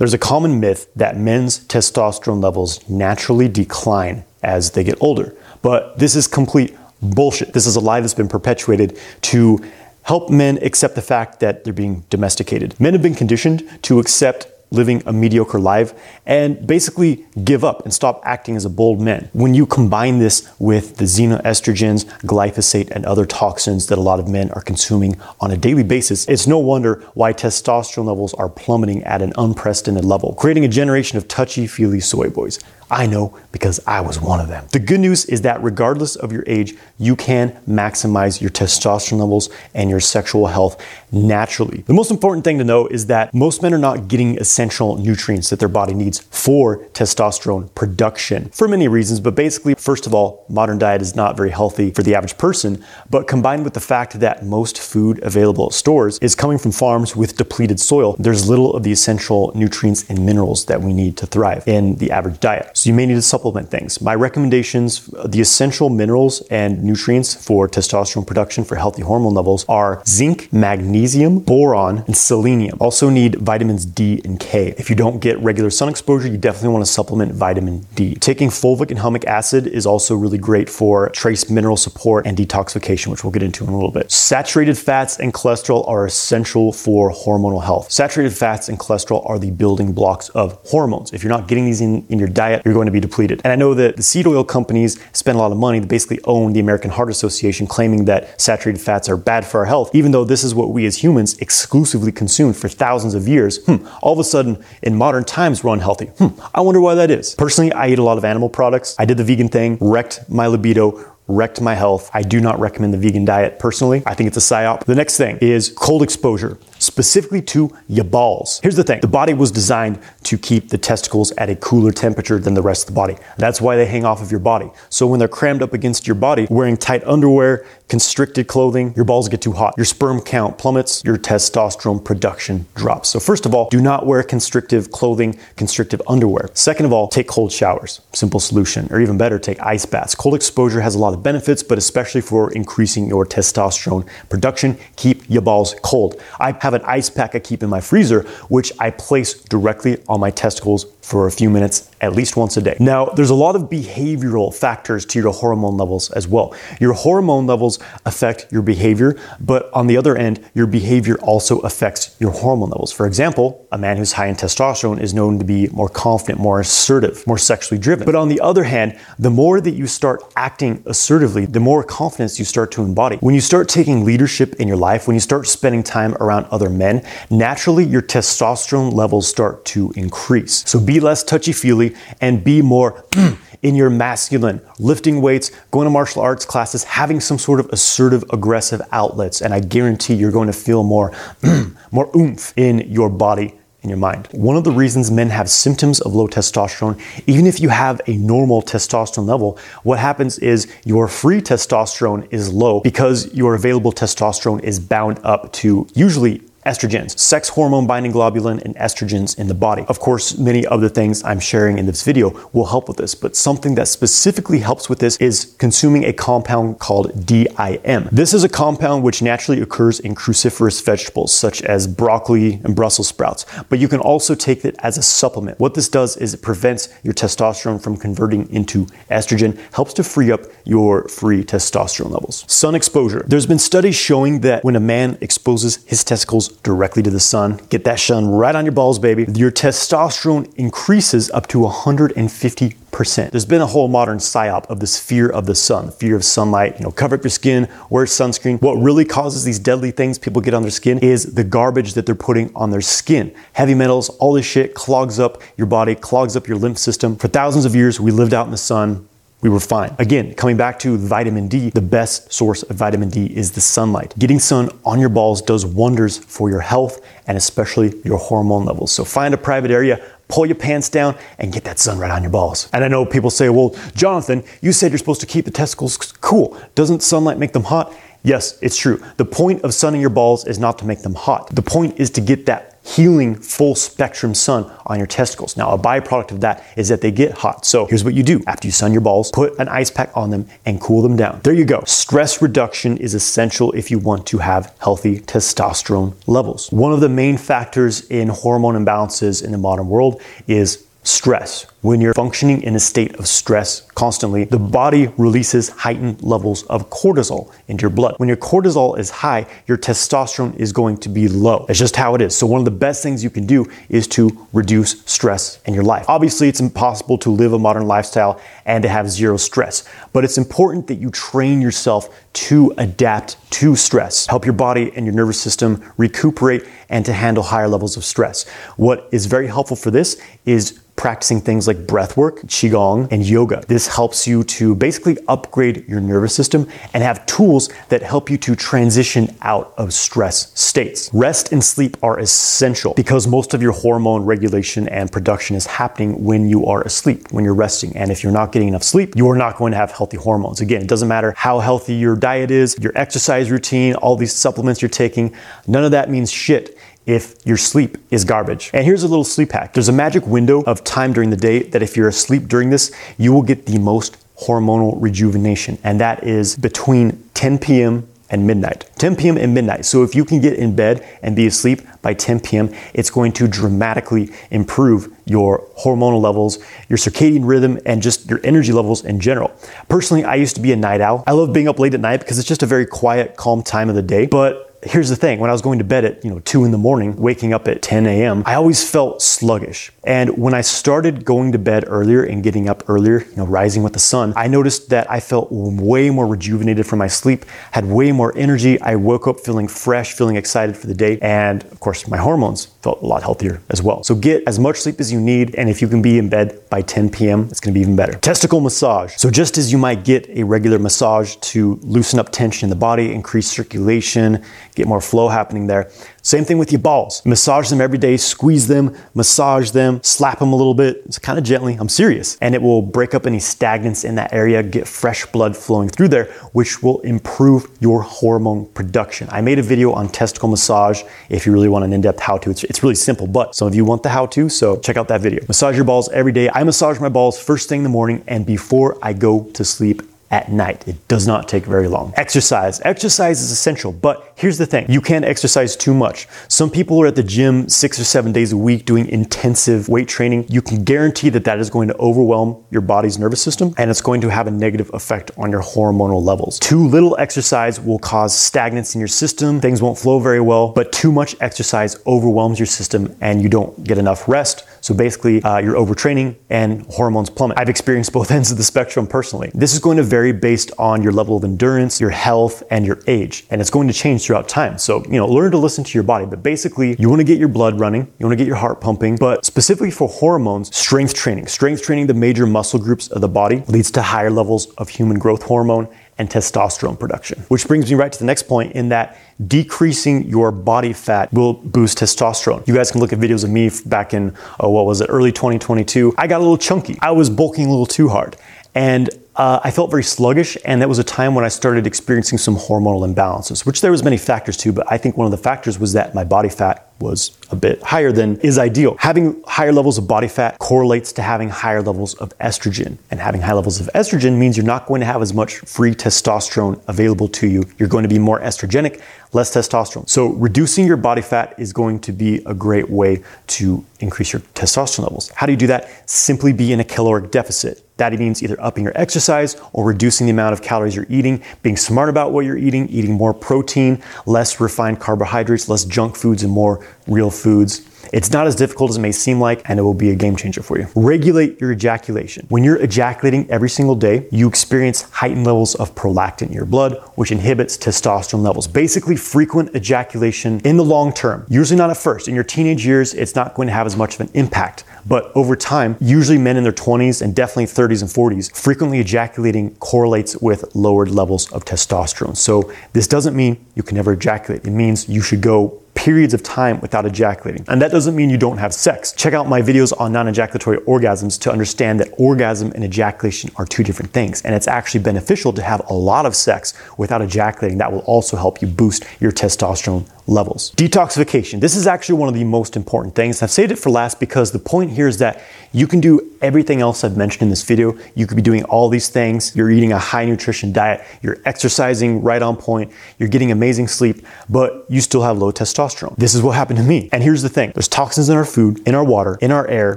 There's a common myth that men's testosterone levels naturally decline as they get older, but this is complete bullshit. This is a lie that's been perpetuated to help men accept the fact that they're being domesticated. Men have been conditioned to accept living a mediocre life and basically give up and stop acting as a bold man. When you combine this with the xenoestrogens, glyphosate, and other toxins that a lot of men are consuming on a daily basis, it's no wonder why testosterone levels are plummeting at an unprecedented level, creating a generation of touchy feely soy boys. I know because I was one of them. The good news is that regardless of your age, you can maximize your testosterone levels and your sexual health naturally. The most important thing to know is that most men are not getting essential nutrients that their body needs for testosterone production for many reasons, but basically, first of all, modern diet is not very healthy for the average person, but combined with the fact that most food available at stores is coming from farms with depleted soil, there's little of the essential nutrients and minerals that we need to thrive in the average diet. So you may need to supplement things. My recommendations, the essential minerals and nutrients for testosterone production for healthy hormone levels are zinc, magnesium, boron, and selenium. Also need vitamins D and K. If you don't get regular sun exposure, you definitely want to supplement vitamin D. Taking fulvic and humic acid is also really great for trace mineral support and detoxification, which we'll get into in a little bit. Saturated fats and cholesterol are essential for hormonal health. Saturated fats and cholesterol are the building blocks of hormones. If you're not getting these in, in your diet, you're going to be depleted. And I know that the seed oil companies spend a lot of money to basically own the American Heart Association, claiming that saturated fats are bad for our health, even though this is what we as humans exclusively consumed for thousands of years. Hmm, all of a sudden, in modern times, we're unhealthy. Hmm, I wonder why that is. Personally, I eat a lot of animal products. I did the vegan thing, wrecked my libido, wrecked my health. I do not recommend the vegan diet personally. I think it's a psyop. The next thing is cold exposure specifically to your balls. Here's the thing the body was designed to keep the testicles at a cooler temperature than the rest of the body. That's why they hang off of your body. So when they're crammed up against your body, wearing tight underwear, constricted clothing, your balls get too hot. Your sperm count plummets, your testosterone production drops. So, first of all, do not wear constrictive clothing, constrictive underwear. Second of all, take cold showers. Simple solution. Or even better, take ice baths. Cold exposure has a lot of benefits, but especially for increasing your testosterone production, keep your balls cold. I have an ice pack I keep in my freezer, which I place directly on my testicles for a few minutes at least once a day. Now, there's a lot of behavioral factors to your hormone levels as well. Your hormone levels affect your behavior, but on the other end, your behavior also affects your hormone levels. For example, a man who's high in testosterone is known to be more confident, more assertive, more sexually driven. But on the other hand, the more that you start acting assertively, the more confidence you start to embody. When you start taking leadership in your life, when you start spending time around other men, naturally your testosterone levels start to increase. So be less touchy feely and be more in your masculine, lifting weights, going to martial arts classes, having some sort of assertive, aggressive outlets. And I guarantee you're going to feel more, more oomph in your body in your mind. One of the reasons men have symptoms of low testosterone, even if you have a normal testosterone level, what happens is your free testosterone is low because your available testosterone is bound up to usually estrogens, sex hormone binding globulin, and estrogens in the body. Of course, many other things I'm sharing in this video will help with this, but something that specifically helps with this is consuming a compound called DIM. This is a compound which naturally occurs in cruciferous vegetables such as broccoli and Brussels sprouts, but you can also take it as a supplement. What this does is it prevents your testosterone from converting into estrogen, helps to free up your free testosterone levels. Sun exposure. There's been studies showing that when a man exposes his testicles directly to the sun. Get that sun right on your balls, baby. Your testosterone increases up to 150%. There's been a whole modern psyop of this fear of the sun, fear of sunlight, you know, cover up your skin, wear sunscreen. What really causes these deadly things people get on their skin is the garbage that they're putting on their skin. Heavy metals, all this shit clogs up your body, clogs up your lymph system. For thousands of years, we lived out in the sun we were fine. Again, coming back to vitamin D, the best source of vitamin D is the sunlight. Getting sun on your balls does wonders for your health and especially your hormone levels. So find a private area, pull your pants down, and get that sun right on your balls. And I know people say, well, Johnathan, you said you're supposed to keep the testicles cool. Doesn't sunlight make them hot? Yes, it's true. The point of sunning your balls is not to make them hot. The point is to get that healing full spectrum sun on your testicles. Now, a byproduct of that is that they get hot. So here's what you do. After you sun your balls, put an ice pack on them and cool them down. There you go. Stress reduction is essential if you want to have healthy testosterone levels. One of the main factors in hormone imbalances in the modern world is stress. When you're functioning in a state of stress constantly, the body releases heightened levels of cortisol into your blood. When your cortisol is high, your testosterone is going to be low. That's just how it is. So, one of the best things you can do is to reduce stress in your life. Obviously, it's impossible to live a modern lifestyle and to have zero stress, but it's important that you train yourself to adapt to stress, help your body and your nervous system recuperate and to handle higher levels of stress. What is very helpful for this is practicing things like breath work, qigong, and yoga. This helps you to basically upgrade your nervous system and have tools that help you to transition out of stress states. Rest and sleep are essential because most of your hormone regulation and production is happening when you are asleep, when you're resting. And if you're not getting enough sleep, you are not going to have healthy hormones. Again, it doesn't matter how healthy your diet is, your exercise routine, all these supplements you're taking, none of that means shit if your sleep is garbage. And here's a little sleep hack. There's a magic window of time during the day that if you're asleep during this, you will get the most hormonal rejuvenation. And that is between 10 p.m. and midnight. 10 p.m. and midnight. So if you can get in bed and be asleep by 10 p.m., it's going to dramatically improve your hormonal levels, your circadian rhythm, and just your energy levels in general. Personally, I used to be a night owl. I love being up late at night because it's just a very quiet, calm time of the day. But here's the thing when I was going to bed at you know 2 in the morning, waking up at 10 a.m., I always felt sluggish. And when I started going to bed earlier and getting up earlier, you know, rising with the sun, I noticed that I felt way more rejuvenated from my sleep, had way more energy. I woke up feeling fresh, feeling excited for the day, and of course, my hormones felt a lot healthier as well. So get as much sleep as you need, and if you can be in bed by 10 p.m., it's going to be even better. Testicle massage. So just as you might get a regular massage to loosen up tension in the body, increase circulation, get more flow happening there. Same thing with your balls. Massage them every day, squeeze them, massage them, slap them a little bit. It's kind of gently. I'm serious. And it will break up any stagnance in that area, get fresh blood flowing through there, which will improve your hormone production. I made a video on testicle massage if you really want an in-depth how-to. It's, it's really simple, but some of you want the how-to, so check out that video. Massage your balls every day. I massage my balls first thing in the morning and before I go to sleep at night. It does not take very long. Exercise. Exercise is essential, but here's the thing. You can't exercise too much. Some people are at the gym six or seven days a week doing intensive weight training. You can guarantee that that is going to overwhelm your body's nervous system and it's going to have a negative effect on your hormonal levels. Too little exercise will cause stagnance in your system. Things won't flow very well, but too much exercise overwhelms your system and you don't get enough rest. So basically, uh, you're overtraining and hormones plummet. I've experienced both ends of the spectrum personally. This is going to vary vary based on your level of endurance, your health, and your age. And it's going to change throughout time. So, you know, learn to listen to your body. But basically, you want to get your blood running, you want to get your heart pumping. But specifically for hormones, strength training. Strength training the major muscle groups of the body leads to higher levels of human growth hormone and testosterone production. Which brings me right to the next point in that decreasing your body fat will boost testosterone. You guys can look at videos of me back in, oh, what was it, early 2022. I got a little chunky. I was bulking a little too hard. And uh, I felt very sluggish, and that was a time when I started experiencing some hormonal imbalances, which there was many factors to, but I think one of the factors was that my body fat was a bit higher than is ideal. Having higher levels of body fat correlates to having higher levels of estrogen. And having high levels of estrogen means you're not going to have as much free testosterone available to you. You're going to be more estrogenic, less testosterone. So reducing your body fat is going to be a great way to increase your testosterone levels. How do you do that? Simply be in a caloric deficit. That means either upping your exercise or reducing the amount of calories you're eating, being smart about what you're eating, eating more protein, less refined carbohydrates, less junk foods, and more real foods. It's not as difficult as it may seem like, and it will be a game changer for you. Regulate your ejaculation. When you're ejaculating every single day, you experience heightened levels of prolactin in your blood, which inhibits testosterone levels. Basically, frequent ejaculation in the long term, usually not at first. In your teenage years, it's not going to have as much of an impact. But over time, usually men in their 20s and definitely 30s and 40s, frequently ejaculating correlates with lowered levels of testosterone. So this doesn't mean you can never ejaculate. It means you should go periods of time without ejaculating. And that doesn't mean you don't have sex. Check out my videos on non ejaculatory orgasms to understand that orgasm and ejaculation are two different things. And it's actually beneficial to have a lot of sex without ejaculating. That will also help you boost your testosterone levels. Detoxification. This is actually one of the most important things. I've saved it for last because the point here is that you can do everything else I've mentioned in this video. You could be doing all these things. You're eating a high nutrition diet. You're exercising right on point. You're getting amazing sleep, but you still have low testosterone. This is what happened to me. And here's the thing. There's toxins in our food, in our water, in our air,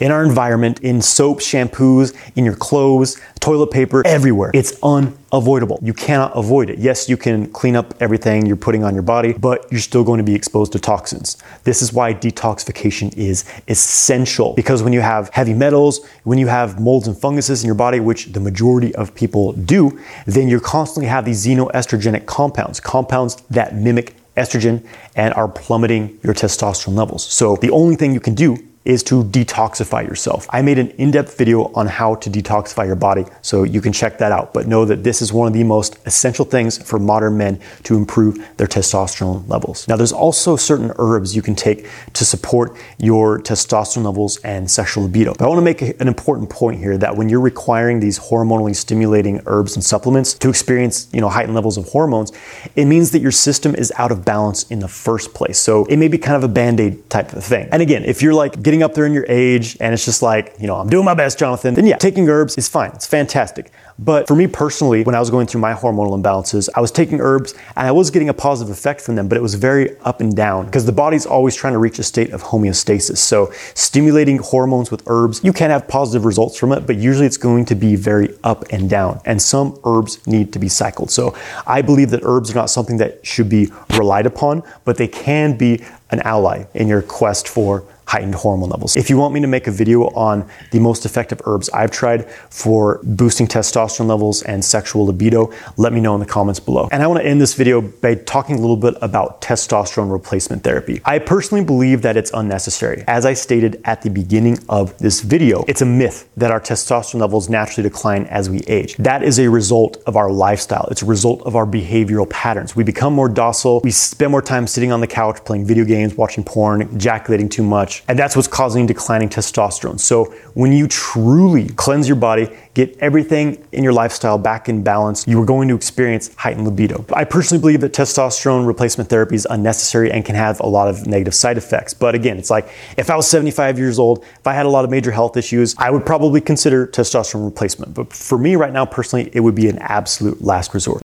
in our environment, in soap, shampoos, in your clothes, toilet paper, everywhere. It's unavoidable. You cannot avoid it. Yes, you can clean up everything you're putting on your body, but you're still going to be exposed to toxins. This is why detoxification is essential because when you have heavy metals, when you have molds and funguses in your body, which the majority of people do, then you constantly have these xenoestrogenic compounds, compounds that mimic estrogen and are plummeting your testosterone levels. So the only thing you can do is to detoxify yourself. I made an in-depth video on how to detoxify your body, so you can check that out. But know that this is one of the most essential things for modern men to improve their testosterone levels. Now, there's also certain herbs you can take to support your testosterone levels and sexual libido. But I want to make an important point here that when you're requiring these hormonally stimulating herbs and supplements to experience, you know, heightened levels of hormones, it means that your system is out of balance in the first place. So it may be kind of a band-aid type of thing. And again, if you're like getting up there in your age and it's just like, you know, I'm doing my best, Johnathan, then yeah, taking herbs is fine. It's fantastic. But for me personally, when I was going through my hormonal imbalances, I was taking herbs and I was getting a positive effect from them, but it was very up and down because the body's always trying to reach a state of homeostasis. So stimulating hormones with herbs, you can have positive results from it, but usually it's going to be very up and down. And some herbs need to be cycled. So I believe that herbs are not something that should be relied upon, but they can be an ally in your quest for heightened hormone levels. If you want me to make a video on the most effective herbs I've tried for boosting testosterone levels and sexual libido, let me know in the comments below. And I want to end this video by talking a little bit about testosterone replacement therapy. I personally believe that it's unnecessary. As I stated at the beginning of this video, it's a myth that our testosterone levels naturally decline as we age. That is a result of our lifestyle. It's a result of our behavioral patterns. We become more docile. We spend more time sitting on the couch playing video games, watching porn, ejaculating too and that's what's causing declining testosterone. So when you truly cleanse your body, get everything in your lifestyle back in balance, you are going to experience heightened libido. I personally believe that testosterone replacement therapy is unnecessary and can have a lot of negative side effects. But again, it's like if I was 75 years old, if I had a lot of major health issues, I would probably consider testosterone replacement. But for me right now, personally, it would be an absolute last resort.